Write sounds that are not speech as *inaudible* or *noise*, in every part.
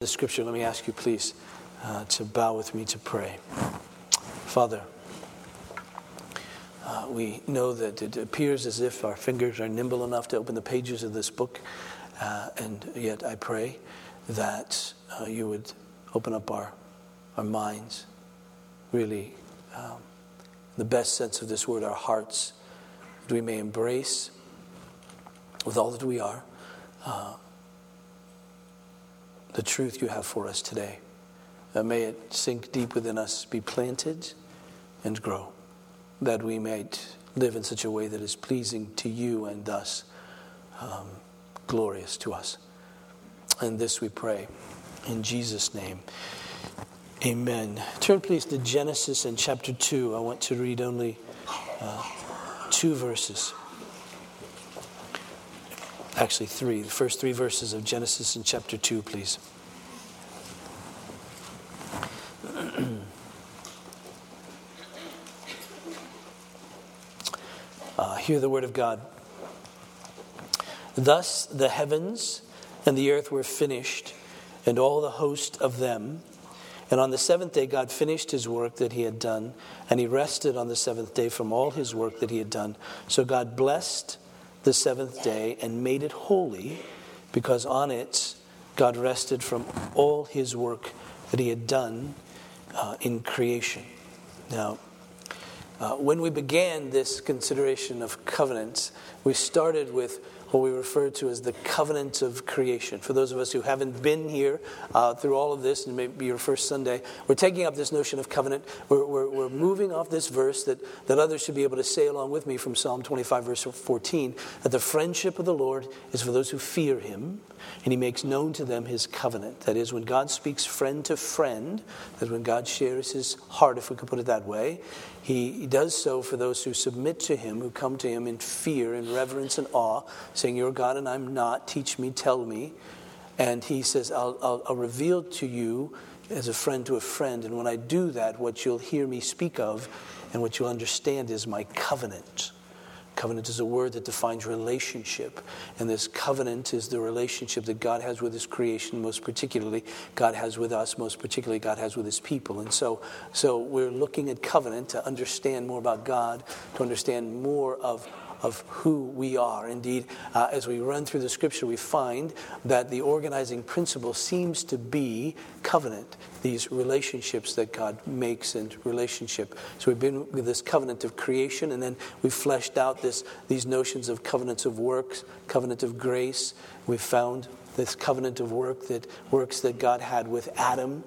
the scripture, let me ask you, please, uh, to bow with me to pray. Father, uh, we know that it appears as if our fingers are nimble enough to open the pages of this book, uh, and yet I pray that uh, you would open up our, our minds, really, um, the best sense of this word, our hearts, that we may embrace with all that we are uh, the truth you have for us today. May it sink deep within us, be planted, and grow, that we might live in such a way that is pleasing to you and thus um, glorious to us. And this we pray in Jesus' name. Amen. Turn please to Genesis and chapter 2. I want to read only uh, two verses. Actually, three. The first three verses of Genesis in chapter 2, please. uh, *clears throat* hear the word of God. Thus the heavens and the earth were finished, and all the host of them. And on the seventh day, God finished his work that he had done, and he rested on the seventh day from all his work that he had done. So God blessed the seventh day and made it holy, because on it God rested from all his work that he had done uh, in creation. Now, uh, when we began this consideration of covenants, we started with what we refer to as the covenant of creation. For those of us who haven't been here uh, through all of this, and maybe your first Sunday, we're taking up this notion of covenant. We're, we're, we're, moving off this verse that, that others should be able to say along with me from Psalm 25, verse 14, that the friendship of the Lord is for those who fear him, and he makes known to them his covenant. That is, when God speaks friend to friend, that when God shares his heart, if we could put it that way, he does so for those who submit to him, who come to him in fear and reverence and awe, saying, You're God and I'm not. Teach me, tell me. And he says, I'll, I'll, I'll reveal to you as a friend to a friend. And when I do that, what you'll hear me speak of and what you'll understand is my covenant. Covenant is a word that defines relationship. And this covenant is the relationship that God has with his creation, most particularly, God has with us, most particularly, God has with his people. And so, so we're looking at covenant to understand more about God, to understand more of of who we are. Indeed, uh, as we run through the scripture, we find that the organizing principle seems to be covenant, these relationships that God makes and relationship. So we've been with this covenant of creation, and then we've fleshed out this, these notions of covenants of works, covenant of grace. We've found this covenant of work that works that God had with Adam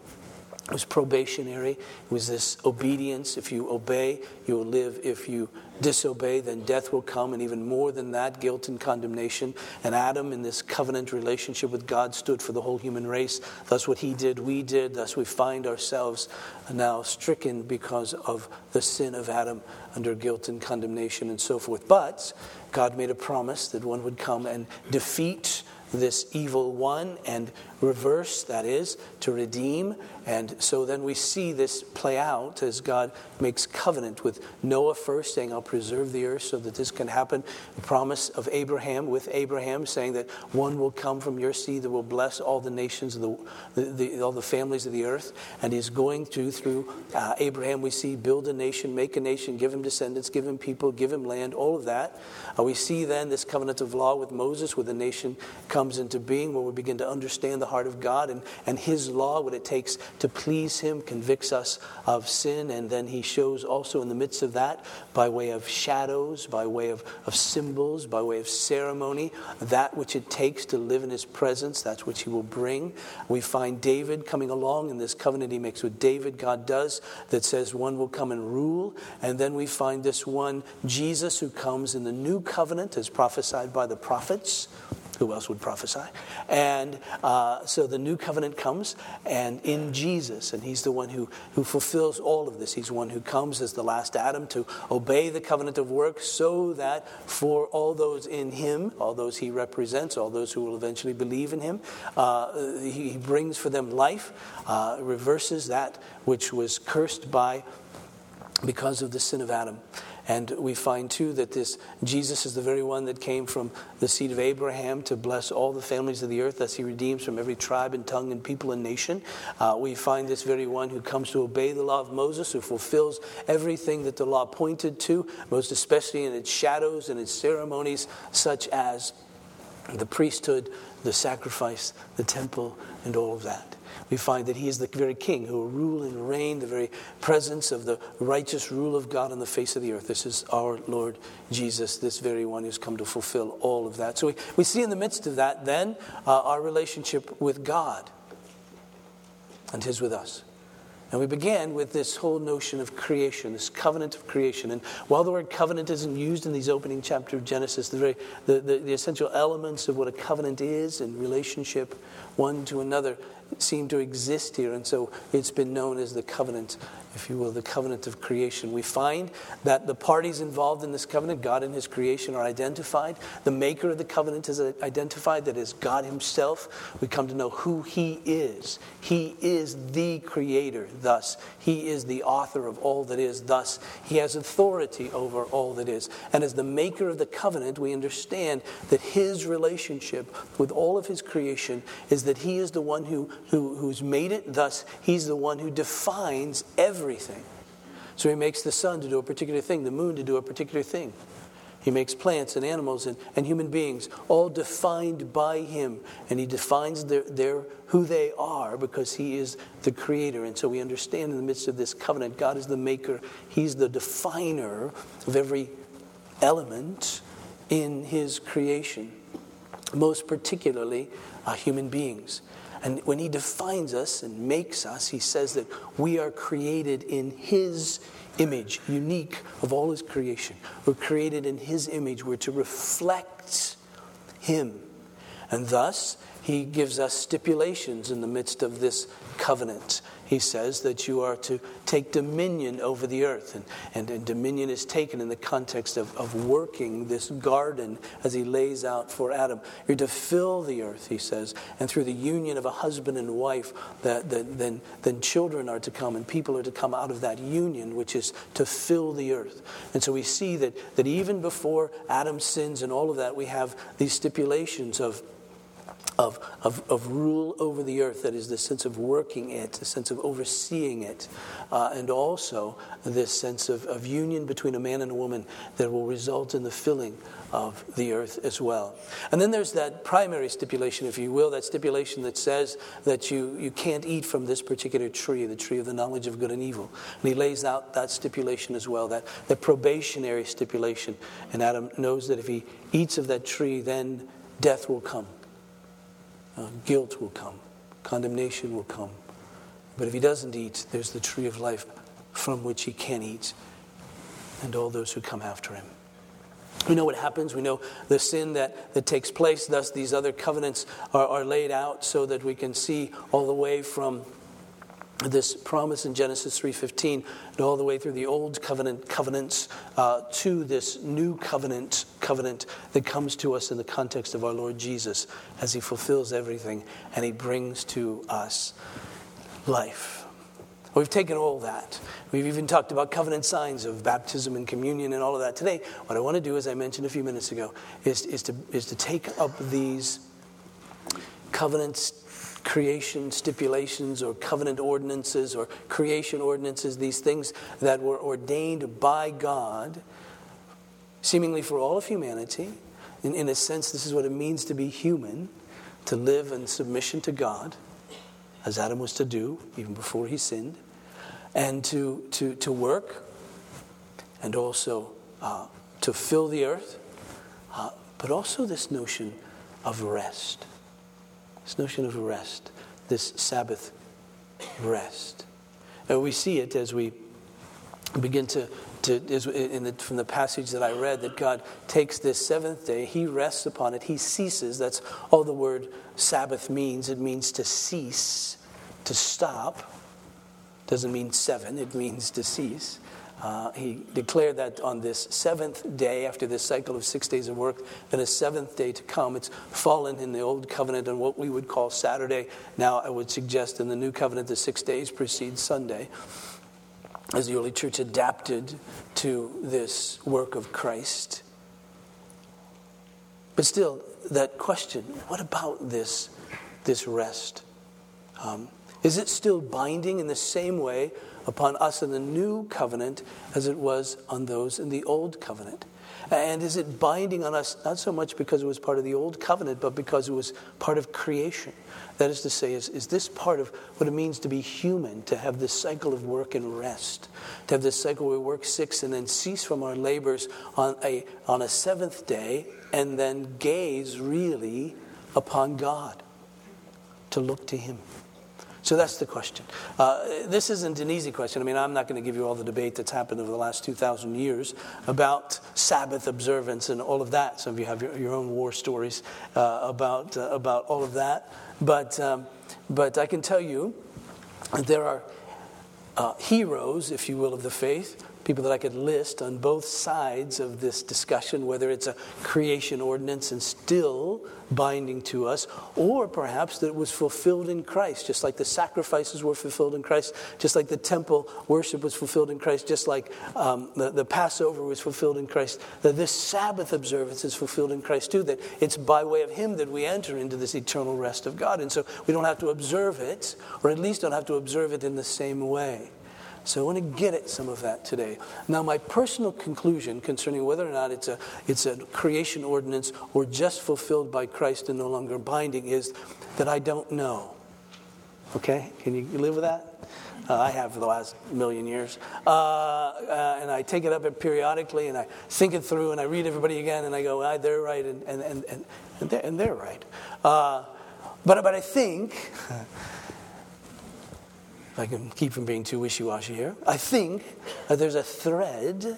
it was probationary. It was this obedience. If you obey, you will live. If you disobey, then death will come. And even more than that, guilt and condemnation. And Adam, in this covenant relationship with God, stood for the whole human race. Thus, what he did, we did. Thus, we find ourselves now stricken because of the sin of Adam under guilt and condemnation and so forth. But God made a promise that one would come and defeat this evil one and reverse, that is, to redeem. And so then we see this play out as God makes covenant with Noah first, saying, I'll preserve the earth so that this can happen. The promise of Abraham with Abraham, saying that one will come from your seed that will bless all the nations of the, the, the all the families of the earth. And he's going to, through uh, Abraham, we see build a nation, make a nation, give him descendants, give him people, give him land, all of that. Uh, we see then this covenant of law with Moses, where the nation comes into being, where we begin to understand the heart of God and, and His law, what it takes to please Him, convicts us of sin. And then He shows also in the midst of that, by way of shadows, by way of, of symbols, by way of ceremony, that which it takes to live in His presence, that's which He will bring. We find David coming along in this covenant He makes with David, God does, that says one will come and rule. And then we find this one, Jesus, who comes in the new covenant as prophesied by the prophets who else would prophesy? And uh, so the new covenant comes, and in Jesus, and he's the one who, who fulfills all of this. He's one who comes as the last Adam to obey the covenant of works so that for all those in him, all those he represents, all those who will eventually believe in him, uh, he, he, brings for them life, uh, reverses that which was cursed by because of the sin of Adam. And we find too that this Jesus is the very one that came from the seed of Abraham to bless all the families of the earth, as he redeems from every tribe and tongue and people and nation. Uh, we find this very one who comes to obey the law of Moses, who fulfills everything that the law pointed to, most especially in its shadows and its ceremonies, such as the priesthood, the sacrifice, the temple, and all of that we find that he is the very king who will rule and reign, the very presence of the righteous rule of God on the face of the earth. This is our Lord Jesus, this very one who's come to fulfill all of that. So we, we see in the midst of that then uh, our relationship with God and his with us. And we began with this whole notion of creation, this covenant of creation. And while the word covenant isn't used in these opening chapter of Genesis, the, very, the, the, the essential elements of what a covenant is and relationship one to another seem to exist here. And so it's been known as the covenant if you will, the covenant of creation. We find that the parties involved in this covenant, God and His creation, are identified. The maker of the covenant is identified, that is God Himself. We come to know who He is. He is the creator, thus, He is the author of all that is, thus, He has authority over all that is. And as the maker of the covenant, we understand that His relationship with all of His creation is that He is the one who, who, who's made it, thus, He's the one who defines everything. So he makes the sun to do a particular thing, the moon to do a particular thing. He makes plants and animals and, and human beings, all defined by him. And he defines their, their, who they are because he is the creator. And so we understand in the midst of this covenant, God is the maker, he's the definer of every element in his creation, most particularly uh, human beings. And when he defines us and makes us, he says that we are created in his image, unique of all his creation. We're created in his image. We're to reflect him. And thus, he gives us stipulations in the midst of this covenant he says that you are to take dominion over the earth. And, and, and, dominion is taken in the context of, of working this garden as he lays out for Adam. You're to fill the earth, he says, and through the union of a husband and wife, that, that, then, then children are to come and people are to come out of that union, which is to fill the earth. And so we see that, that even before Adam sins and all of that, we have these stipulations of of, of, of rule over the earth, that is, the sense of working it, the sense of overseeing it, uh, and also this sense of, of union between a man and a woman that will result in the filling of the earth as well. And then there's that primary stipulation, if you will, that stipulation that says that you, you can't eat from this particular tree, the tree of the knowledge of good and evil. And he lays out that stipulation as well, that, that probationary stipulation. And Adam knows that if he eats of that tree, then death will come uh, guilt will come, condemnation will come. But if he doesn't eat, there's the tree of life from which he can eat, and all those who come after him. We know what happens. We know the sin that, that takes place. Thus, these other covenants are, are laid out so that we can see all the way from this promise in Genesis 3:15 and all the way through the old covenant covenants uh, to this new covenant covenant that comes to us in the context of our Lord Jesus as he fulfills everything and he brings to us life. We've taken all that. We've even talked about covenant signs of baptism and communion and all of that. Today, what I want to do, as I mentioned a few minutes ago, is, is, to, is to take up these covenants creation stipulations or covenant ordinances or creation ordinances, these things that were ordained by God, seemingly for all of humanity. In, in a sense, this is what it means to be human, to live in submission to God, as Adam was to do even before he sinned, and to, to, to work, and also uh, to fill the earth, uh, but also this notion of rest. This notion of rest, this Sabbath rest. And we see it as we begin to, to the, from the passage that I read, that God takes this seventh day, He rests upon it, He ceases. That's all the word Sabbath means. It means to cease, to stop. Doesn't mean seven, it means to cease. Uh, he declared that on this seventh day, after this cycle of six days of work, then a seventh day to come. It's fallen in the old covenant on what we would call Saturday. Now, I would suggest in the new covenant, the six days precede Sunday. as the early church adapted to this work of Christ. But still, that question what about this, this rest? Um, is it still binding in the same way upon us in the new covenant as it was on those in the old covenant? And is it binding on us not so much because it was part of the old covenant, but because it was part of creation? That is to say, is, is this part of what it means to be human, to have this cycle of work and rest, to have this cycle where we work six and then cease from our labors on a, on a seventh day and then gaze really upon God, to look to Him? So that's the question. Uh, this isn't an easy question. I mean, I'm not going to give you all the debate that's happened over the last 2,000 years about Sabbath observance and all of that. Some of you have your, your own war stories uh, about, uh, about all of that. But, um, but I can tell you that there are uh, heroes, if you will, of the faith people that I could list on both sides of this discussion, whether it's a creation ordinance and still binding to us, or perhaps that it was fulfilled in Christ, just like the sacrifices were fulfilled in Christ, just like the temple worship was fulfilled in Christ, just like um, the, the Passover was fulfilled in Christ, that this Sabbath observance is fulfilled in Christ too, that it's by way of Him that we enter into this eternal rest of God. And so we don't have to observe it, or at least don't have to observe it in the same way. So I want to get at some of that today. Now, my personal conclusion concerning whether or not it's a, it's a creation ordinance or just fulfilled by Christ and no longer binding is that I don't know. Okay? Can you live with that? Uh, I have for the last million years. Uh, uh, and I take it up periodically and I think it through and I read everybody again and I go, ah, they're right and, and, and, and, they're, and they're right. Uh, but, but I think *laughs* if I can keep from being too wishy washy here, I think that there's a thread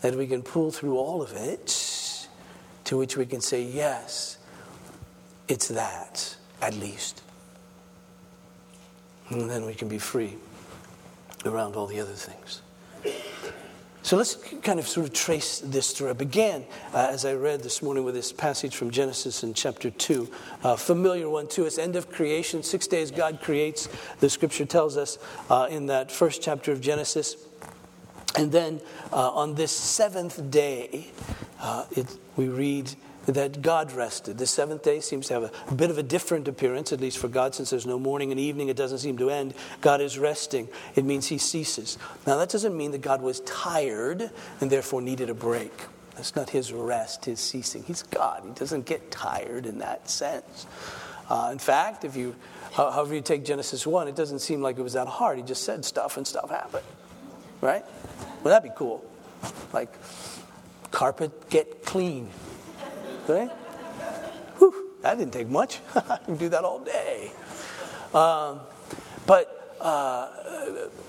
that we can pull through all of it to which we can say, yes, it's that, at least. And then we can be free around all the other things. So let's kind of sort of trace this through. I began, uh, as I read this morning, with this passage from Genesis in chapter 2, uh, familiar one to us, end of creation. Six days God creates, the scripture tells us uh, in that first chapter of Genesis. And then uh, on this seventh day, uh, it, we read that God rested. The seventh day seems to have a, bit of a different appearance, at least for God, since there's no morning and evening, it doesn't seem to end. God is resting. It means he ceases. Now, that doesn't mean that God was tired and therefore needed a break. That's not his rest, his ceasing. He's God. He doesn't get tired in that sense. Uh, in fact, if you, however you take Genesis 1, it doesn't seem like it was that hard. He just said stuff and stuff happened. Right? Well, that'd be cool. Like, carpet get clean. Right? Whew, that didn't take much. *laughs* I can do that all day. Um, but uh,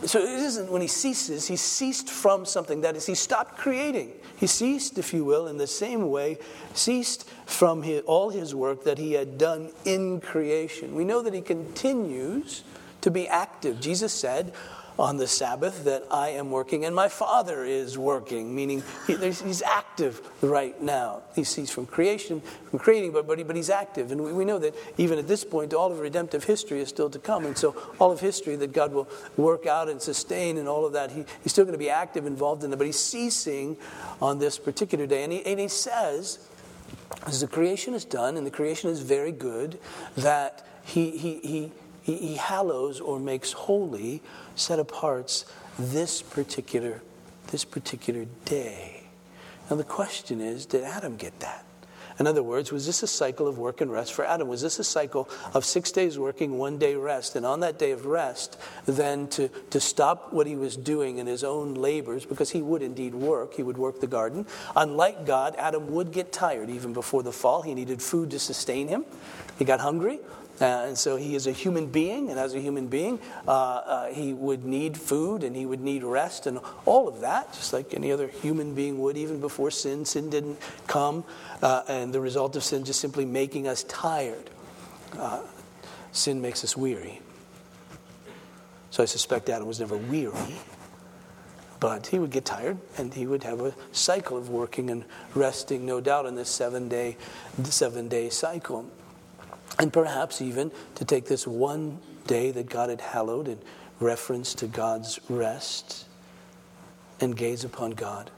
so it isn't when he ceases, he ceased from something. That is, he stopped creating. He ceased, if you will, in the same way, ceased from his, all his work that he had done in creation. We know that he continues to be active. Jesus said, on the Sabbath that I am working and my Father is working, meaning he, he's active right now. He sees from creation, from creating, but, but, he, but he's active. And we, we know that even at this point, all of redemptive history is still to come. And so, all of history that God will work out and sustain and all of that, he, he's still going to be active, involved in it, but he's ceasing on this particular day. And he, and he says, as the creation is done, and the creation is very good, that he, he, he, he, he hallows or makes holy set apart this particular, this particular day. Now the question is, did Adam get that? In other words, was this a cycle of work and rest for Adam? Was this a cycle of six days working, one day rest? And on that day of rest, then to, to stop what he was doing in his own labors, because he would indeed work, he would work the garden. Unlike God, Adam would get tired even before the fall. He needed food to sustain him. He got hungry. Uh, and so he is a human being, and as a human being, uh, uh, he would need food and he would need rest and all of that, just like any other human being would, even before sin. Sin didn't come, uh, and the result of sin just simply making us tired. Uh, sin makes us weary. So I suspect Adam was never weary. But he would get tired and he would have a cycle of working and resting, no doubt, in this seven day, seven day cycle. And perhaps even to take this one day that God had hallowed in reference to God's rest, and gaze upon God.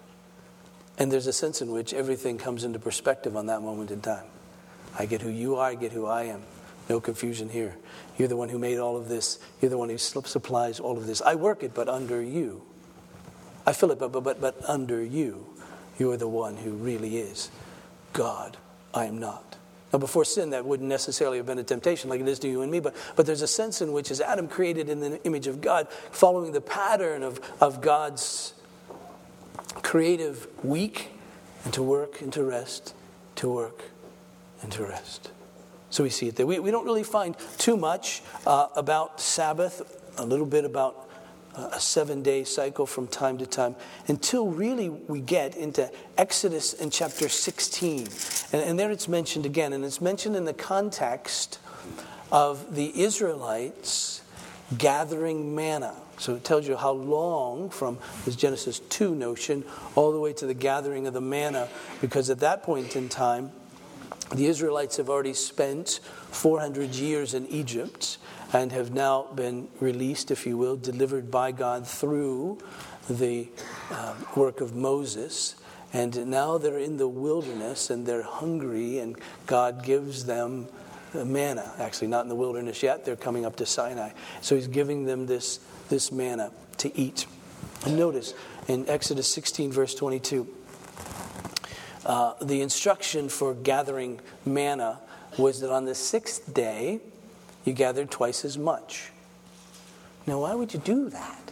And there's a sense in which everything comes into perspective on that moment in time. I get who you are, I get who I am. No confusion here. You're the one who made all of this. You're the one who supplies all of this. I work it, but under you. I fill it, but, but, but, but under you. You are the one who really is God. I am not. Now, before sin, that wouldn't necessarily have been a temptation like it is to you and me, but, but there's a sense in which, as Adam created in the image of God, following the pattern of, of God's creative week, and to work and to rest, to work and to rest. So we see it there. We, we don't really find too much uh, about Sabbath, a little bit about a seven day cycle from time to time, until really we get into Exodus in chapter 16. And, and there it's mentioned again, and it's mentioned in the context of the Israelites gathering manna. So it tells you how long from this Genesis 2 notion all the way to the gathering of the manna, because at that point in time, the Israelites have already spent 400 years in Egypt and have now been released, if you will, delivered by God through the uh, work of Moses. And now they're in the wilderness and they're hungry, and God gives them manna. Actually, not in the wilderness yet, they're coming up to Sinai. So He's giving them this, this manna to eat. And notice in Exodus 16, verse 22. Uh, the instruction for gathering manna was that on the sixth day, you gathered twice as much. Now, why would you do that?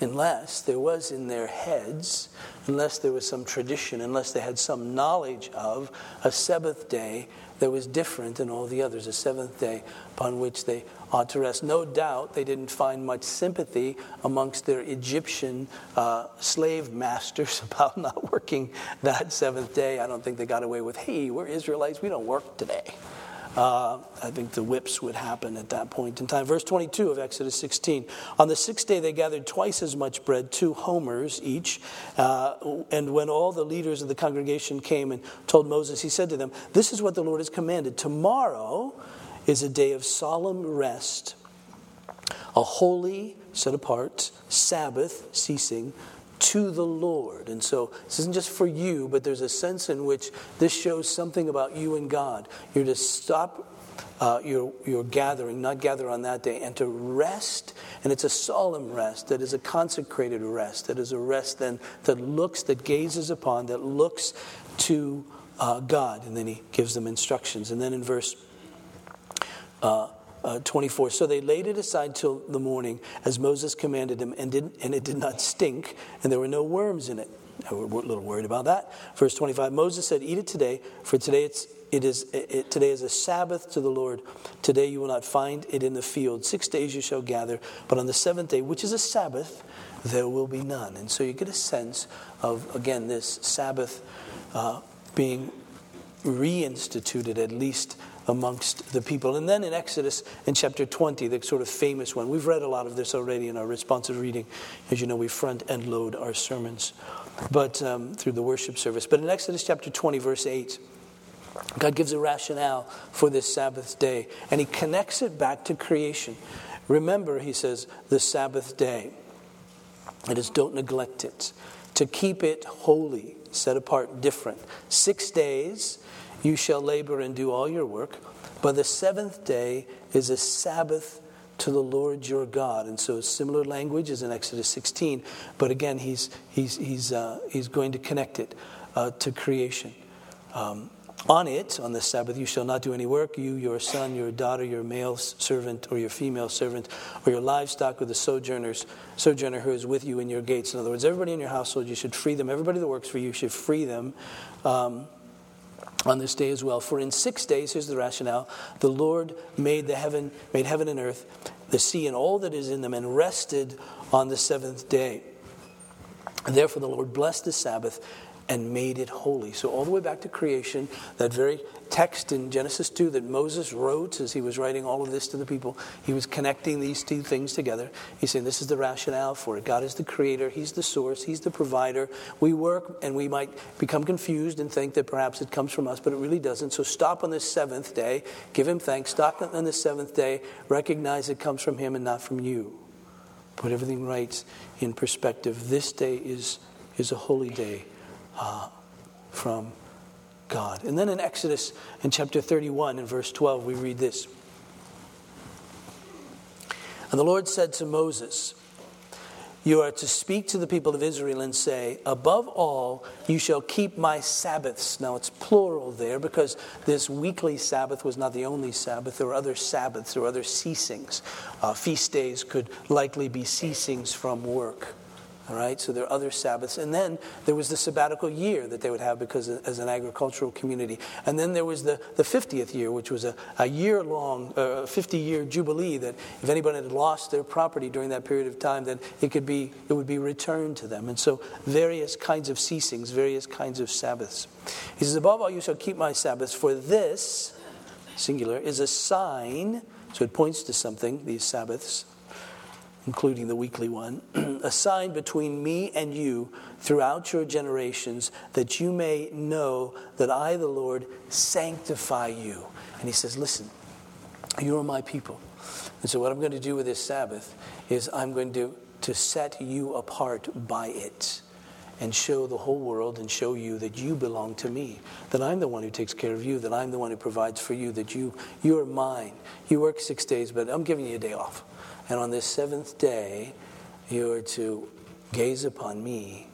Unless there was in their heads, unless there was some tradition, unless they had some knowledge of a seventh day that was different than all the others, a seventh day upon which they ought to rest. No doubt they didn't find much sympathy amongst their Egyptian uh, slave masters *laughs* about not working that seventh day. I don't think they got away with, hey, we're Israelites, we don't work today. Uh, I think the whips would happen at that point in time. Verse 22 of Exodus 16. On the sixth day, they gathered twice as much bread, two homers each. Uh, and when all the leaders of the congregation came and told Moses, he said to them, This is what the Lord has commanded. Tomorrow is a day of solemn rest, a holy, set apart Sabbath ceasing to the Lord. And so this isn't just for you, but there's a sense in which this shows something about you and God. You're to stop uh, your, your gathering, not gather on that day, and to rest. And it's a solemn rest that is a consecrated rest, that is a rest then that looks, that gazes upon, that looks to uh, God. And then he gives them instructions. And then in verse uh, uh, 24. So they laid it aside till the morning, as Moses commanded them, and, didn't, and it did not stink, and there were no worms in it. We're a little worried about that. Verse 25 Moses said, Eat it today, for today it's, it is, it, today is a Sabbath to the Lord. Today you will not find it in the field. Six days you shall gather, but on the seventh day, which is a Sabbath, there will be none. And so you get a sense of, again, this Sabbath uh, being reinstituted, at least amongst the people. And then in Exodus, in chapter 20, the sort of famous one, we've read a lot of this already in our responsive reading. As you know, we front and load our sermons but um, through the worship service. But in Exodus chapter 20, verse 8, God gives a rationale for this Sabbath day, and He connects it back to creation. Remember, He says, the Sabbath day. It is don't neglect it. To keep it holy, set apart, different. Six days you shall labor and do all your work, but the seventh day is a Sabbath to the Lord your God. And so similar language is in Exodus 16, but again, he's, he's, he's, uh, he's going to connect it uh, to creation. Um, on it, on the Sabbath, you shall not do any work, you, your son, your daughter, your male servant, or your female servant, or your livestock, or the sojourners, sojourner who is with you in your gates. In other words, everybody in your household, you should free them. Everybody that works for you should free them. Um, on this day as well. For in six days, here's the rationale: the Lord made the heaven, made heaven and earth, the sea and all that is in them, and rested on the seventh day. And therefore, the Lord blessed the Sabbath and made it holy. So, all the way back to creation, that very text in Genesis 2 that Moses wrote as he was writing all of this to the people, he was connecting these two things together. He's saying this is the rationale for it. God is the creator, He's the source, He's the provider. We work and we might become confused and think that perhaps it comes from us, but it really doesn't. So, stop on this seventh day, give Him thanks. Stop on the seventh day, recognize it comes from Him and not from you. put everything right in perspective. This day is, is a holy day uh, from God. And then in Exodus, in chapter 31, in verse 12, we read this. And the Lord said to Moses, You are to speak to the people of Israel and say, Above all, you shall keep my Sabbaths. Now it's plural there because this weekly Sabbath was not the only Sabbath. There were other Sabbaths, there were other ceasings. Uh, feast days could likely be ceasings from work. All right, so there are other Sabbaths. And then there was the sabbatical year that they would have because as an agricultural community. And then there was the, the 50th year, which was a, a year long, uh, 50 year jubilee that if anybody had lost their property during that period of time, then it, could be, it would be returned to them. And so various kinds of ceasings, various kinds of Sabbaths. He says, Above all, you shall keep my Sabbaths, for this, singular, is a sign. So it points to something, these Sabbaths including the weekly one, *clears throat* a sign between me and you throughout your generations, that you may know that I, the Lord, sanctify you. And he says, Listen, you are my people. And so, what I'm going to do with this Sabbath is I'm going to, to set you apart by it and show the whole world and show you that you belong to me, that I'm the one who takes care of you, that I'm the one who provides for you, that you, you are mine. You work six days, but I'm giving you a day off. And on this seventh day, you are to gaze upon me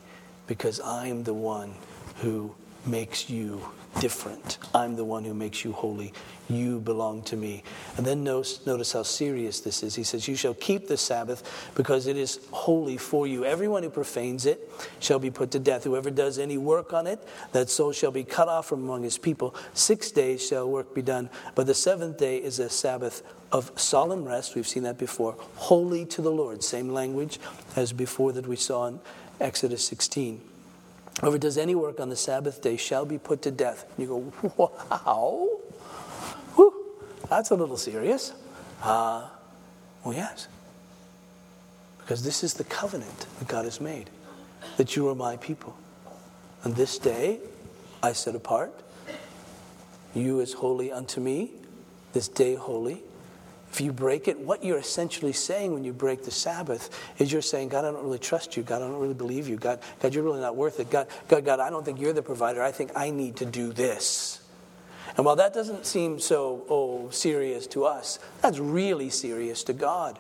because I'm the one who makes you different. I'm the one who makes you holy. You belong to me. And then notice, notice how serious this is. He says, You shall keep the Sabbath because it is holy for you. Everyone who profanes it shall be put to death. Whoever does any work on it, that soul shall be cut off from among his people. Six days shall work be done, but the seventh day is a Sabbath of solemn rest. We've seen that before. Holy to the Lord. Same language as before that we saw in Exodus 16. Whoever does any work on the Sabbath day shall be put to death. You go, wow. Whew, that's a little serious. Uh, well, yes. Because this is the covenant that God has made that you are my people. And this day I set apart, you as holy unto me, this day holy. If you break it, what you're essentially saying when you break the Sabbath is you're saying, God, I don't really trust you. God, I don't really believe you. God, God, you're really not worth it. God, God, God, I don't think you're the provider. I think I need to do this. And while that doesn't seem so, oh, serious to us, that's really serious to God.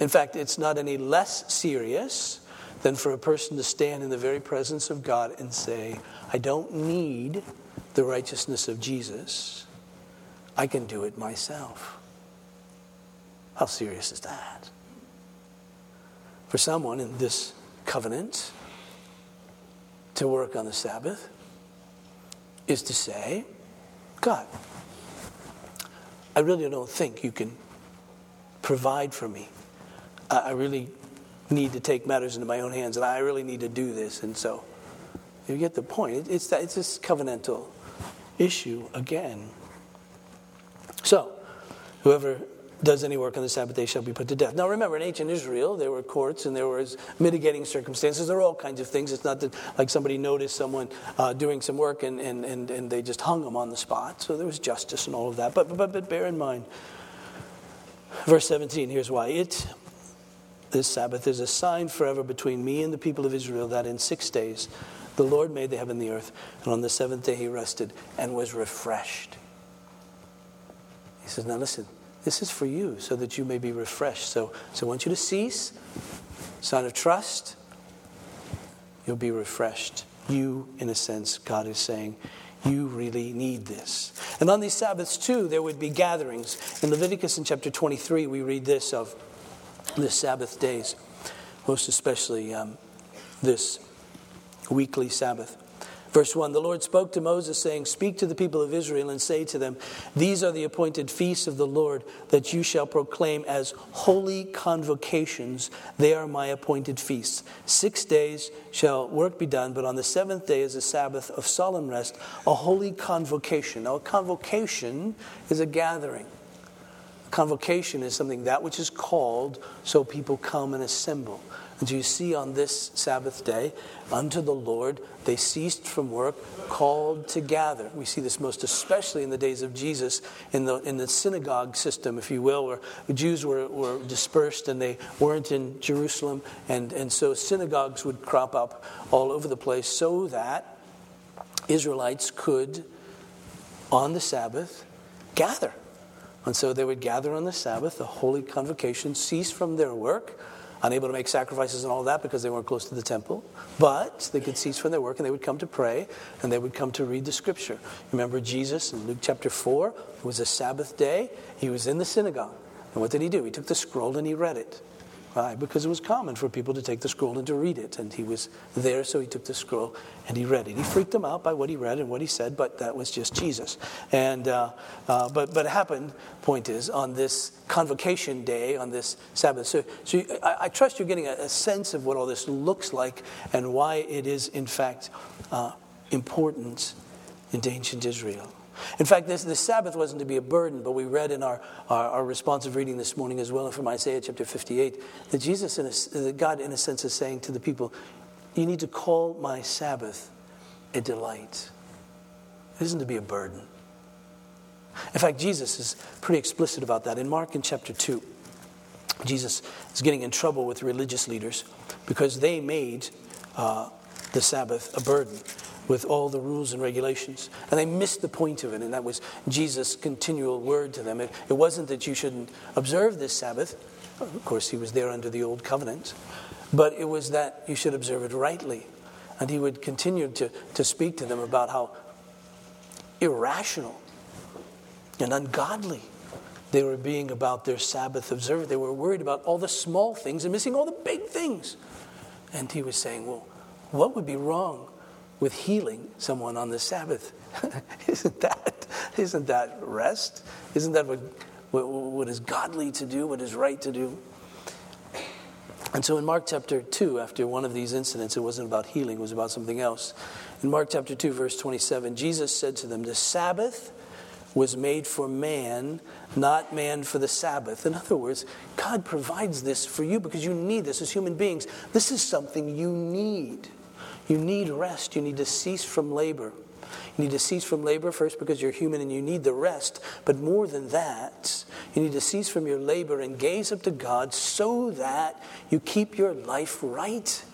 In fact, it's not any less serious than for a person to stand in the very presence of God and say, I don't need the righteousness of Jesus. I can do it myself. How serious is that? For someone in this covenant to work on the Sabbath is to say, God, I really don't think you can provide for me. I really need to take matters into my own hands, and I really need to do this. And so, you get the point. It's, that, it's this covenantal issue again. So, whoever does any work on the Sabbath day shall be put to death. Now remember, in ancient Israel, there were courts and there was mitigating circumstances. There were all kinds of things. It's not that like somebody noticed someone uh, doing some work and, and, and, and they just hung them on the spot. So there was justice and all of that. But, but, but bear in mind, verse 17, here's why. It, this Sabbath, is a sign forever between me and the people of Israel that in six days the Lord made the heaven and the earth, and on the seventh day he rested and was refreshed. He says, Now listen, this is for you so that you may be refreshed. So, so I want you to cease. Sign of trust. You'll be refreshed. You, in a sense, God is saying, you really need this. And on these Sabbaths, too, there would be gatherings. In Leviticus in chapter 23, we read this of the Sabbath days, most especially um, this weekly Sabbath. Verse 1 The Lord spoke to Moses, saying, Speak to the people of Israel and say to them, These are the appointed feasts of the Lord that you shall proclaim as holy convocations. They are my appointed feasts. Six days shall work be done, but on the seventh day is a Sabbath of solemn rest, a holy convocation. Now, a convocation is a gathering. A Convocation is something that which is called so people come and assemble. And so you see on this Sabbath day, unto the Lord, they ceased from work, called to gather. We see this most especially in the days of Jesus, in the, in the synagogue system, if you will, where Jews were, were dispersed and they weren't in Jerusalem. And, and so synagogues would crop up all over the place so that Israelites could, on the Sabbath, gather. And so they would gather on the Sabbath, the holy convocation, cease from their work unable to make sacrifices and all that because they weren't close to the temple. But they could cease from their work and they would come to pray and they would come to read the scripture. Remember Jesus in Luke chapter 4? It was a Sabbath day. He was in the synagogue. And what did he do? He took the scroll and he read it. Why? Because it was common for people to take the scroll and to read it. And he was there, so he took the scroll and he read it. He freaked them out by what he read and what he said, but that was just Jesus. And, uh, uh, but, but it happened, point is, on this convocation day, on this Sabbath. So, so you, I, I, trust you're getting a, a, sense of what all this looks like and why it is, in fact, uh, important in ancient Israel. In fact, this, the Sabbath wasn't to be a burden, but we read in our, our, our responsive reading this morning as well from Isaiah chapter 58 that Jesus, in a, that God, in a sense, is saying to the people, You need to call my Sabbath a delight. It isn't to be a burden. In fact, Jesus is pretty explicit about that. In Mark in chapter 2, Jesus is getting in trouble with religious leaders because they made uh, the Sabbath a burden with all the rules and regulations. And they missed the point of it, and that was Jesus' continual word to them. It, it wasn't that you shouldn't observe this Sabbath. Of course, he was there under the old covenant. But it was that you should observe it rightly. And he would continue to, to speak to them about how irrational and ungodly they were being about their Sabbath observance. They were worried about all the small things and missing all the big things. And he was saying, Well, what would be wrong with healing someone on the Sabbath. *laughs* isn't, that, isn't that rest? Isn't that what, what, what is godly to do, what is right to do? And so in Mark chapter 2, after one of these incidents, it wasn't about healing, it was about something else. In Mark chapter 2, verse 27, Jesus said to them, The Sabbath was made for man, not man for the Sabbath. In other words, God provides this for you because you need this as human beings. This is something you need. You need rest. You need to cease from labor. You need to cease from labor first because you're human and you need the rest. But more than that, you need to cease from your labor and gaze up to God so that you keep your life right,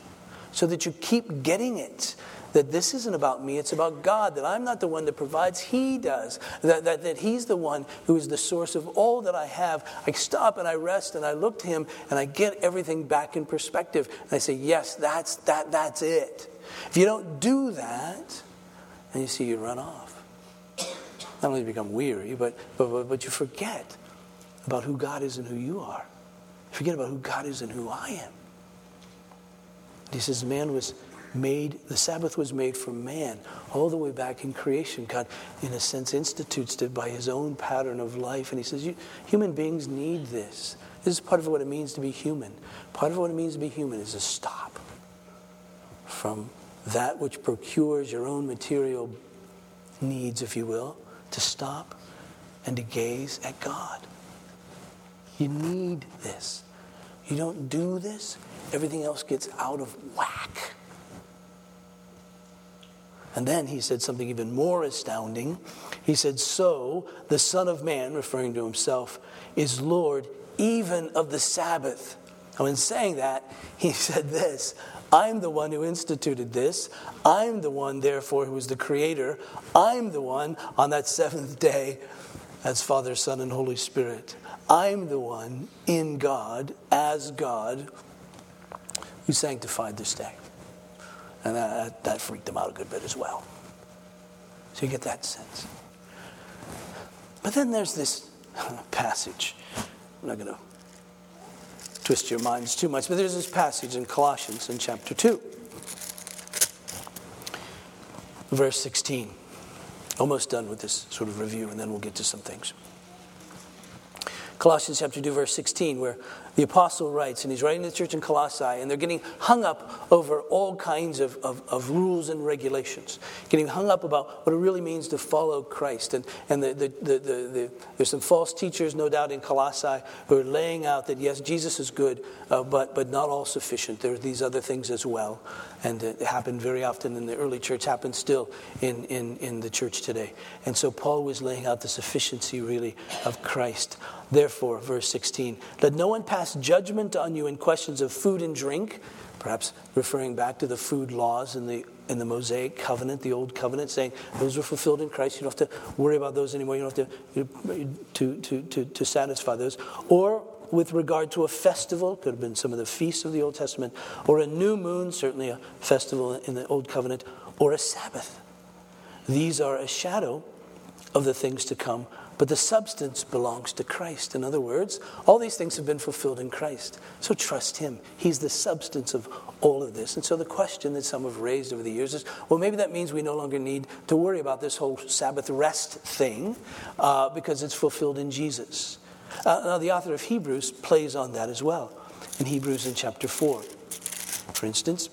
so that you keep getting it. That this isn't about me, it's about God, that I'm not the one that provides, He does. That, that, that He's the one who is the source of all that I have. I stop and I rest and I look to Him and I get everything back in perspective. And I say, Yes, that's, that, that's it. If you don't do that, then you see you run off. Not only you become weary, but, but, but, but you forget about who God is and who you are. Forget about who God is and who I am. He says, man was made, the Sabbath was made for man. All the way back in creation, God, in a sense, institutes it by his own pattern of life. And he says, human beings need this. This is part of what it means to be human. Part of what it means to be human is to stop from that which procures your own material needs, if you will, to stop and to gaze at God. You need this. You don't do this, everything else gets out of whack. And then he said something even more astounding. He said, So the Son of Man, referring to himself, is Lord even of the Sabbath. Now, in saying that, he *laughs* said this I'm the one who instituted this. I'm the one, therefore, who is the creator. I'm the one on that seventh day as Father, Son, and Holy Spirit. I'm the one in God, as God, who sanctified this day. And that, that freaked them out a good bit as well. So you get that sense. But then there's this *laughs* passage. I'm not going to twist your minds too much, but there's this passage in Colossians in chapter 2, verse 16. Almost done with this sort of review, and then we'll get to some things. Colossians chapter 2, verse 16, where the apostle writes, and he's writing to the church in Colossae, and they're getting hung up over all kinds of, of, of, rules and regulations, getting hung up about what it really means to follow Christ. And, and the, the, the, the there's some false teachers, no doubt, in Colossae who are laying out that, yes, Jesus is good, uh, but, but not all sufficient. There are these other things as well. And it happened very often in the early church, happens still in, in, in the church today. And so Paul was laying out the sufficiency, really, of Christ. Therefore, verse 16, let no one pass judgment on you in questions of food and drink, perhaps referring back to the food laws in the in the Mosaic covenant, the old covenant, saying those were fulfilled in Christ. You don't have to worry about those anymore. You don't have to, to, to, to, to satisfy those. Or with regard to a festival, could have been some of the feasts of the Old Testament, or a new moon, certainly a festival in the Old Covenant, or a Sabbath. These are a shadow of the things to come, but the substance belongs to Christ. In other words, all these things have been fulfilled in Christ. So trust Him. He's the substance of all of this. And so the question that some have raised over the years is well, maybe that means we no longer need to worry about this whole Sabbath rest thing uh, because it's fulfilled in Jesus. Uh, now, the author of Hebrews plays on that as well. In Hebrews in chapter 4, for instance,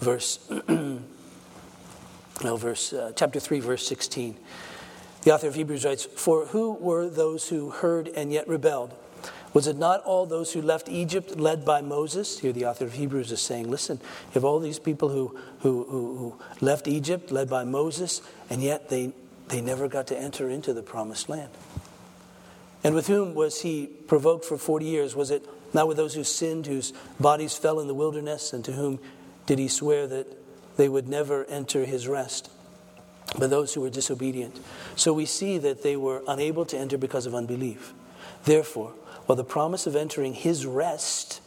verse, *clears throat* no, verse uh, chapter 3, verse 16. The author of Hebrews writes, For who were those who heard and yet rebelled? Was it not all those who left Egypt led by Moses? Here, the author of Hebrews is saying, Listen, have all these people who, who, who, who left Egypt led by Moses, and yet they, they never got to enter into the promised land. And with whom was he provoked for 40 years? Was it not with those who sinned, whose bodies fell in the wilderness, and to whom did he swear that they would never enter his rest? But those who were disobedient. So we see that they were unable to enter because of unbelief. Therefore, while the promise of entering his rest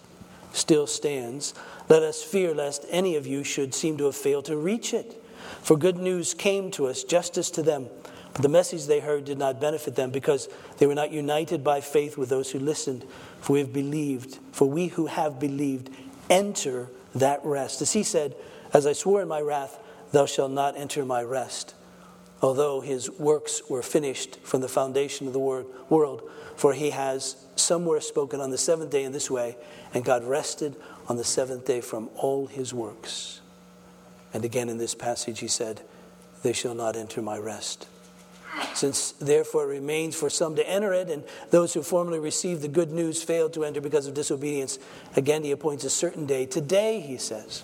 still stands, let us fear lest any of you should seem to have failed to reach it. For good news came to us, justice to them. But the message they heard did not benefit them because they were not united by faith with those who listened. For we have believed, for we who have believed enter that rest. As he said, As I swore in my wrath, thou shalt not enter my rest. Although his works were finished from the foundation of the world, for he has somewhere spoken on the seventh day in this way, and God rested on the seventh day from all his works. And again in this passage, he said, They shall not enter my rest. Since therefore it remains for some to enter it, and those who formerly received the good news failed to enter because of disobedience, again he appoints a certain day. Today, he says,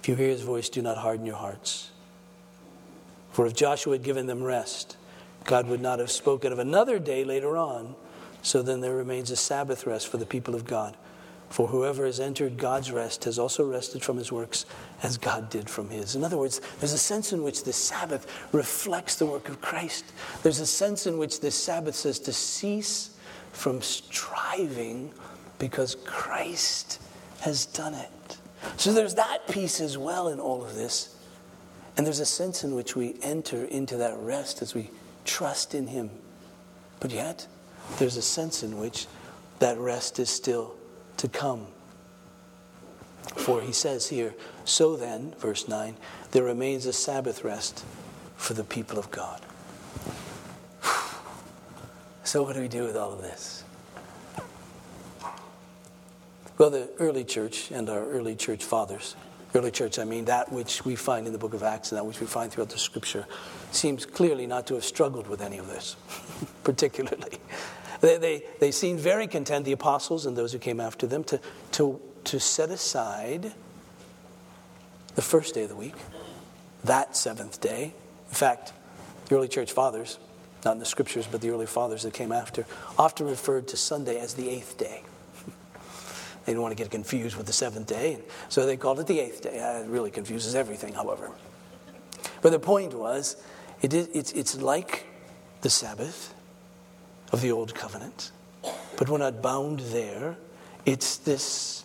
if you hear his voice, do not harden your hearts. For if Joshua had given them rest, God would not have spoken of another day later on. So then there remains a Sabbath rest for the people of God. For whoever has entered God's rest has also rested from his works as God did from his. In other words, there's a sense in which the Sabbath reflects the work of Christ. There's a sense in which the Sabbath says to cease from striving because Christ has done it. So there's that piece as well in all of this. And there's a sense in which we enter into that rest as we trust in Him. But yet, there's a sense in which that rest is still to come. For he says here, so then, verse 9, there remains a Sabbath rest for the people of God. *sighs* So, what do we do with all of this? Well, the early church and our early church fathers, early church, I mean that which we find in the book of Acts and that which we find throughout the scripture, seems clearly not to have struggled with any of this, *laughs* particularly. They, they, they seemed very content, the apostles and those who came after them, to, to, to set aside the first day of the week, that seventh day. In fact, the early church fathers, not in the scriptures, but the early fathers that came after, often referred to Sunday as the eighth day. They didn't want to get confused with the seventh day, so they called it the eighth day. Uh, it really confuses everything, however. But the point was, it is, it's, it's like the Sabbath, of the old covenant. But we're not bound there. It's this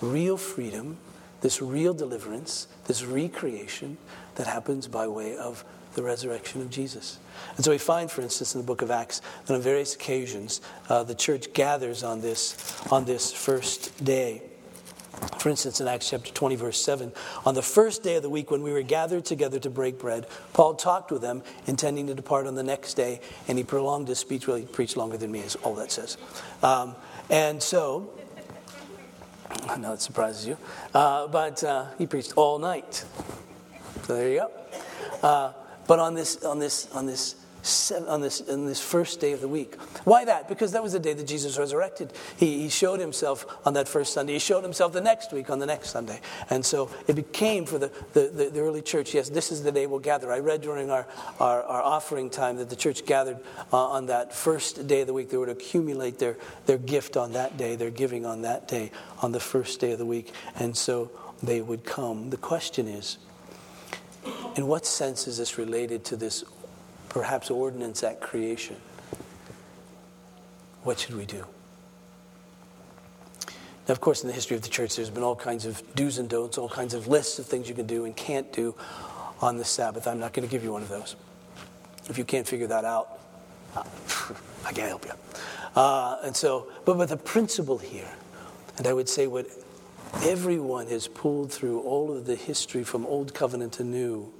real freedom, this real deliverance, this recreation that happens by way of the resurrection of Jesus. And so we find, for instance, in the book of Acts, that on various occasions, uh, the church gathers on this, on this first day. For instance, in Acts chapter 20, verse 7, on the first day of the week when we were gathered together to break bread, Paul talked with them, intending to depart on the next day, and he prolonged his speech. Well, he preached longer than me, is all that says. Um, and so, *laughs* I know it surprises you, uh, but uh, he preached all night. So there you go. Uh, but on this, on this, on this on this, on this first day of the week. Why that? Because that was the day that Jesus resurrected. He, he showed himself on that first Sunday. He showed himself the next week on the next Sunday. And so it became for the, the, the, the early church, yes, this is the day we'll gather. I read during our, our, our offering time that the church gathered uh, on that first day of the week. They would accumulate their, their gift on that day, their giving on that day, on the first day of the week. And so they would come. The question is, in what sense is this related to this perhaps ordinance at creation. What should we do? Now, of course, in the history of the church, there's been all kinds of do's and don'ts, all kinds of lists of things you can do and can't do on the Sabbath. I'm not going to give you one of those. If you can't figure that out, *laughs* I can't help you. Uh, and so, but with the principle here, and I would say what everyone has pulled through all of the history from Old Covenant to New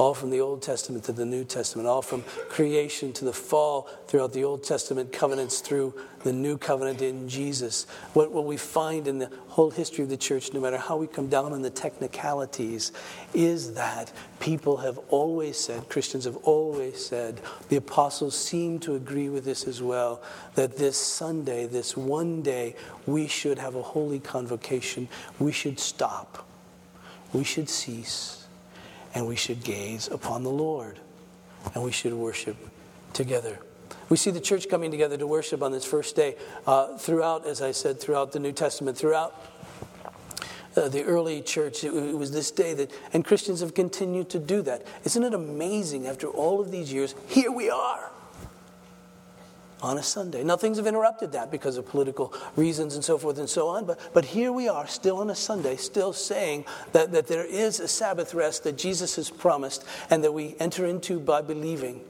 all from the Old Testament to the New Testament, all from creation to the fall throughout the Old Testament covenants through the New Covenant in Jesus. What, what we find in the whole history of the church, no matter how we come down on the technicalities, is that people have always said, Christians have always said, the apostles seem to agree with this as well, that this Sunday, this one day, we should have a holy convocation. We should stop. We should cease and we should gaze upon the Lord and we should worship together. We see the church coming together to worship on this first day uh, throughout, as I said, throughout the New Testament, throughout uh, the early church. It, it, was this day that, and Christians have continued to do that. Isn't it amazing after all of these years? Here we are on a Sunday. Now, things have interrupted that because of political reasons and so forth and so on, but, but here we are, still on a Sunday, still saying that, that there is a Sabbath rest that Jesus has promised and that we enter into by believing.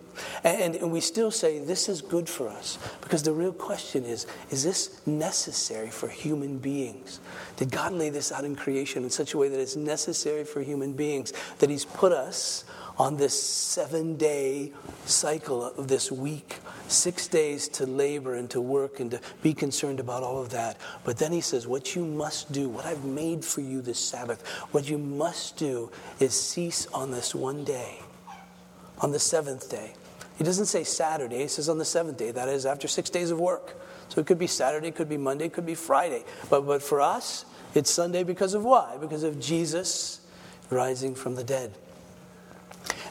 And, and we still say this is good for us because the real question is is this necessary for human beings? Did God lay this out in creation in such a way that it's necessary for human beings, that He's put us on this seven day cycle of this week, six days to labor and to work and to be concerned about all of that. But then he says, What you must do, what I've made for you this Sabbath, what you must do is cease on this one day, on the seventh day. He doesn't say Saturday, he says on the seventh day, that is after six days of work. So it could be Saturday, it could be Monday, it could be Friday. But, but for us, it's Sunday because of why? Because of Jesus rising from the dead.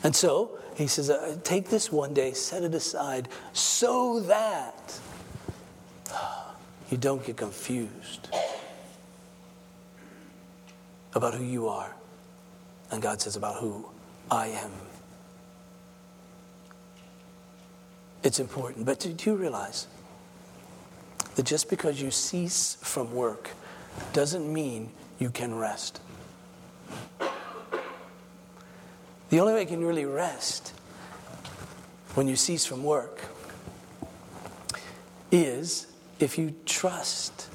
And so he says, uh, Take this one day, set it aside, so that you don't get confused about who you are. And God says, About who I am. It's important. But do you realize that just because you cease from work doesn't mean you can rest? The only way you can really rest when you cease from work is if you trust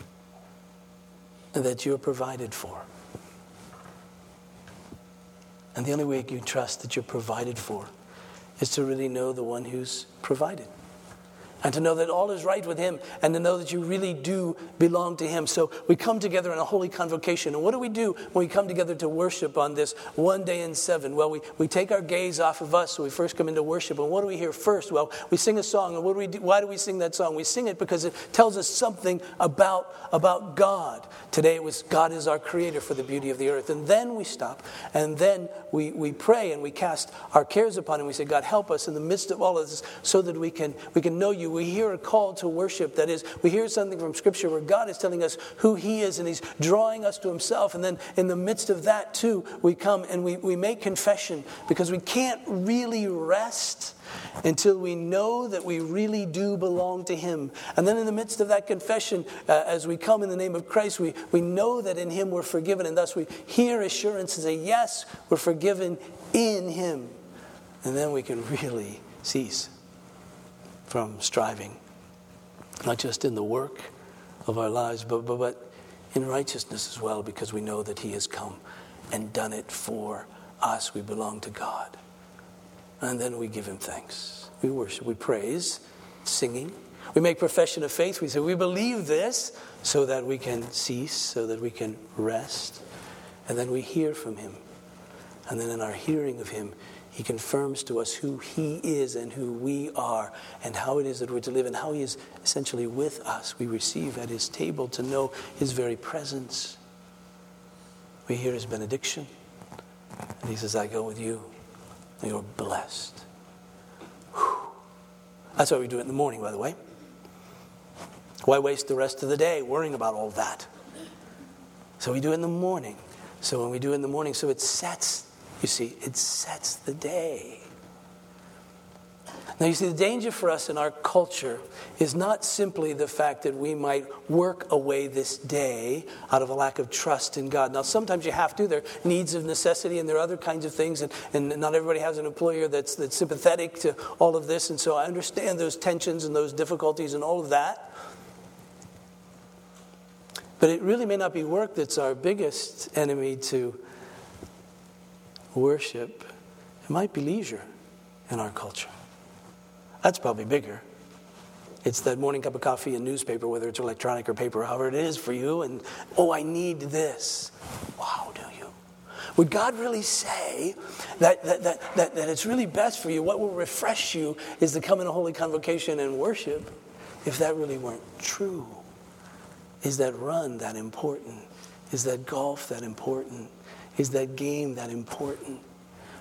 that you're provided for. And the only way you can trust that you're provided for is to really know the one who's provided and to know that all is right with Him, and to know that you really do belong to Him. So we come together in a holy convocation. And what do we do when we come together to worship on this one day in seven? Well, we, we take our gaze off of us, so we first come into worship. And what do we hear first? Well, we sing a song. And what do we do? why do we sing that song? We sing it because it tells us something about, about God. Today it was God is our creator for the beauty of the earth. And then we stop, and then we, we pray and we cast our cares upon Him. We say, God, help us in the midst of all of this so that we can, we can know you we hear a call to worship. That is, we hear something from Scripture where God is telling us who He is and He's drawing us to Himself. And then in the midst of that, too, we come and we, we make confession because we can't really rest until we know that we really do belong to Him. And then in the midst of that confession, uh, as we come in the name of Christ, we, we know that in Him we're forgiven. And thus we hear assurance and say, Yes, we're forgiven in Him. And then we can really cease from striving, not just in the work of our lives, but, but, but in righteousness as well, because we know that He has come and done it for us. We belong to God. And then we give Him thanks. We worship, we praise, singing. We make profession of faith. We say, We believe this so that we can cease, so that we can rest. And then we hear from Him. And then in our hearing of Him, He confirms to us who He is and who we are and how it is that we're to live and how He is essentially with us. We receive at His table to know His very presence. We hear His benediction. And He says, I go with you. You're blessed. Whew. That's why we do it in the morning, by the way. Why waste the rest of the day worrying about all that? So we do it in the morning. So when we do it in the morning, so it sets, you see, it sets the day. Now, you see, the danger for us in our culture is not simply the fact that we might work away this day out of a lack of trust in God. Now, sometimes you have to. There are needs of necessity, and there are other kinds of things, and, and not everybody has an employer that's, that's sympathetic to all of this. And so I understand those tensions and those difficulties and all of that. But it really may not be work that's our biggest enemy to worship. It might be leisure in our culture. That's probably bigger. It's that morning cup of coffee and newspaper, whether it's electronic or paper, however it is for you, and oh, I need this. Wow, do you? Would God really say that, that, that, that, that it's really best for you? What will refresh you is to come in a holy convocation and worship if that really weren't true? Is that run that important? Is that golf that important? Is that game that important?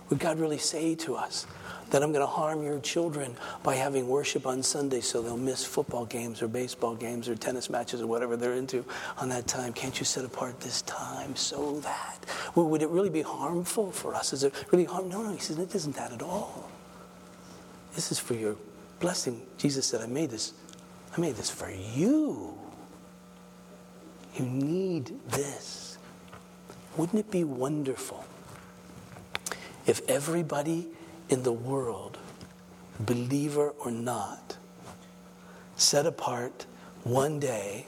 Would God really say to us, that I'm going to harm your children by having worship on Sunday so they'll miss football games or baseball games or tennis matches or whatever they're into on that time. Can't you set apart this time so that? Well, would it really be harmful for us? Is it really harm? No, no. He says it isn't that at all. This is for your blessing. Jesus said, I made this. I made this for you. You need this. Wouldn't it be wonderful if everybody in the world, believer or not, set apart one day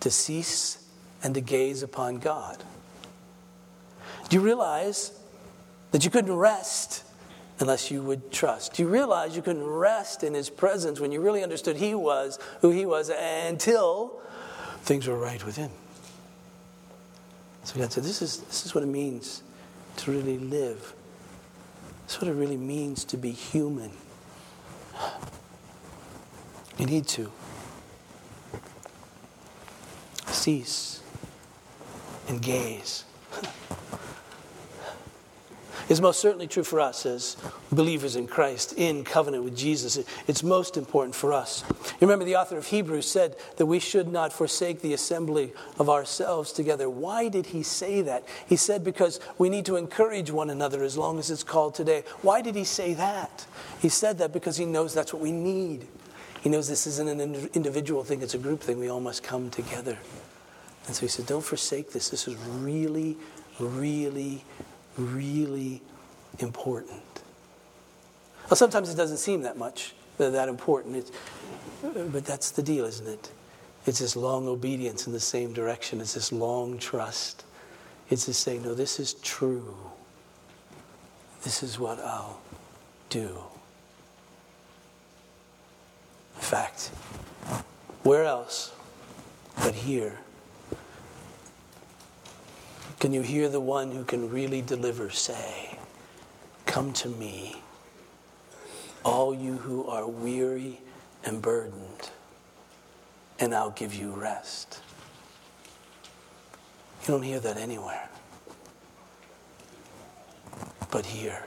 to cease and to gaze upon God. Do you realize that you couldn't rest unless you would trust? Do you realize you couldn't rest in His presence when you really understood He was who He was until things were right with Him? So God said, This is, this is what it means to really live that's what it really means to be human. You need to cease and gaze. *laughs* It's most certainly true for us as believers in Christ, in covenant with Jesus. It's most important for us. You remember the author of Hebrews said that we should not forsake the assembly of ourselves together. Why did he say that? He said because we need to encourage one another as long as it's called today. Why did he say that? He said that because he knows that's what we need. He knows this isn't an individual thing, it's a group thing. We all must come together. And so he said, Don't forsake this. This is really, really, really important. Well, sometimes it doesn't seem that much, uh, that important. It's, but that's the deal, isn't it? It's this long obedience in the same direction. It's this long trust. It's to say, no, this is true. This is what I'll do. In fact, where else but here can you hear the one who can really deliver say, Come to me, all you who are weary and burdened, and I'll give you rest. You don't hear that anywhere but here.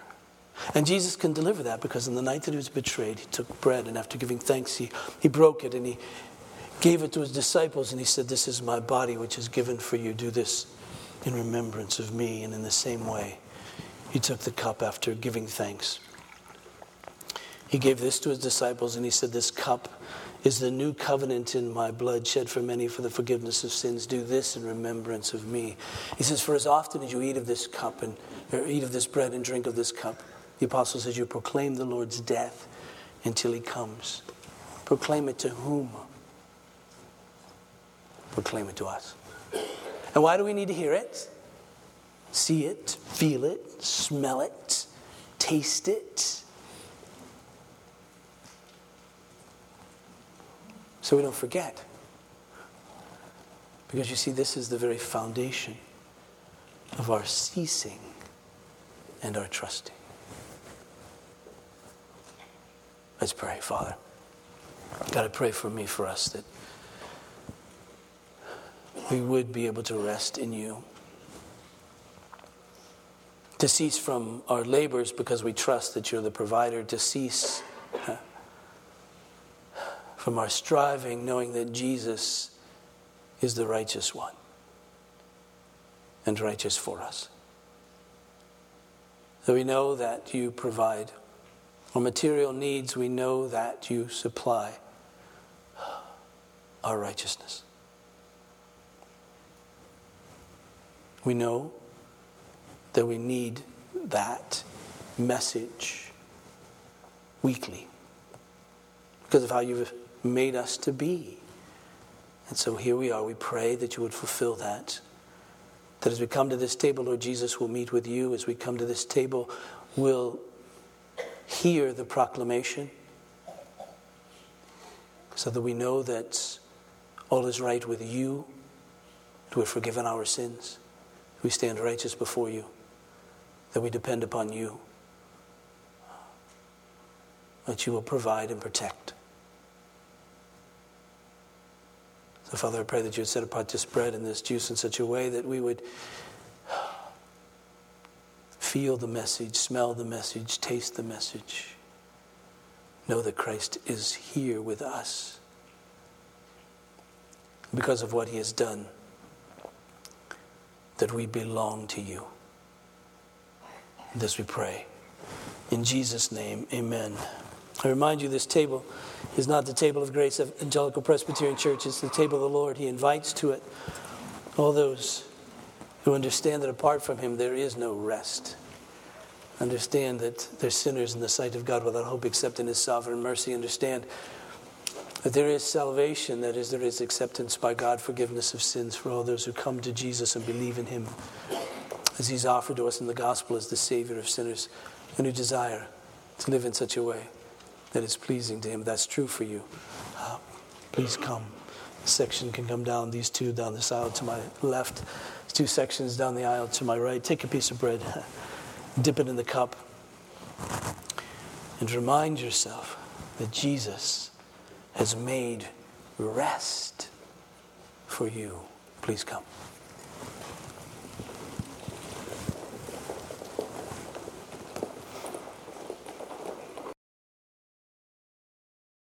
And Jesus can deliver that because in the night that he was betrayed, he took bread and after giving thanks, he, he broke it and he gave it to his disciples and he said, This is my body which is given for you. Do this in remembrance of me. And in the same way, he took the cup after giving thanks. He gave this to his disciples and he said, This cup is the new covenant in my blood shed for many for the forgiveness of sins. Do this in remembrance of me. He says, For as often as you eat of this cup and eat of this bread and drink of this cup, the apostle says, You proclaim the Lord's death until he comes. Proclaim it to whom? proclaim it to us. And why do we need to hear it? See it, feel it, smell it, taste it. So we don't forget. Because you see, this is the very foundation of our ceasing and our trusting. Let's pray, Father. God, I pray for me, for us, that we would be able to rest in you. To cease from our labors because we trust that you're the provider, to cease from our striving, knowing that Jesus is the righteous one and righteous for us. That we know that you provide our material needs, we know that you supply our righteousness. We know that we need that message weekly because of how you've made us to be. And so here we are. We pray that you would fulfill that. That as we come to this table, Lord Jesus, we'll meet with you. As we come to this table, we'll hear the proclamation so that we know that all is right with you, that we're forgiven our sins, we stand righteous before you, that we depend upon you, that you will provide and protect. So, Father, I pray that you would set apart this bread and this juice in such a way that we would feel the message, smell the message, taste the message, know that Christ is here with us because of what he has done, that we belong to you. This we pray. In Jesus' name, amen. I remind you, this table is not the table of grace of Evangelical Presbyterian Church, it's the table of the Lord. He invites to it all those who understand that apart from Him there is no rest. Understand that they're sinners in the sight of God without hope except in His sovereign mercy. Understand that there is salvation, that is, there is acceptance by God, forgiveness of sins for all those who come to Jesus and believe in Him as He's offered to us in the gospel as the Savior of sinners and who desire to live in such a way that is pleasing to Him. That's true for you. Uh, please come. This section can come down, these two down this aisle to my left, two sections down the aisle to my right. Take a piece of bread, *laughs* dip it in the cup, and remind yourself that Jesus has made rest for you. Please come.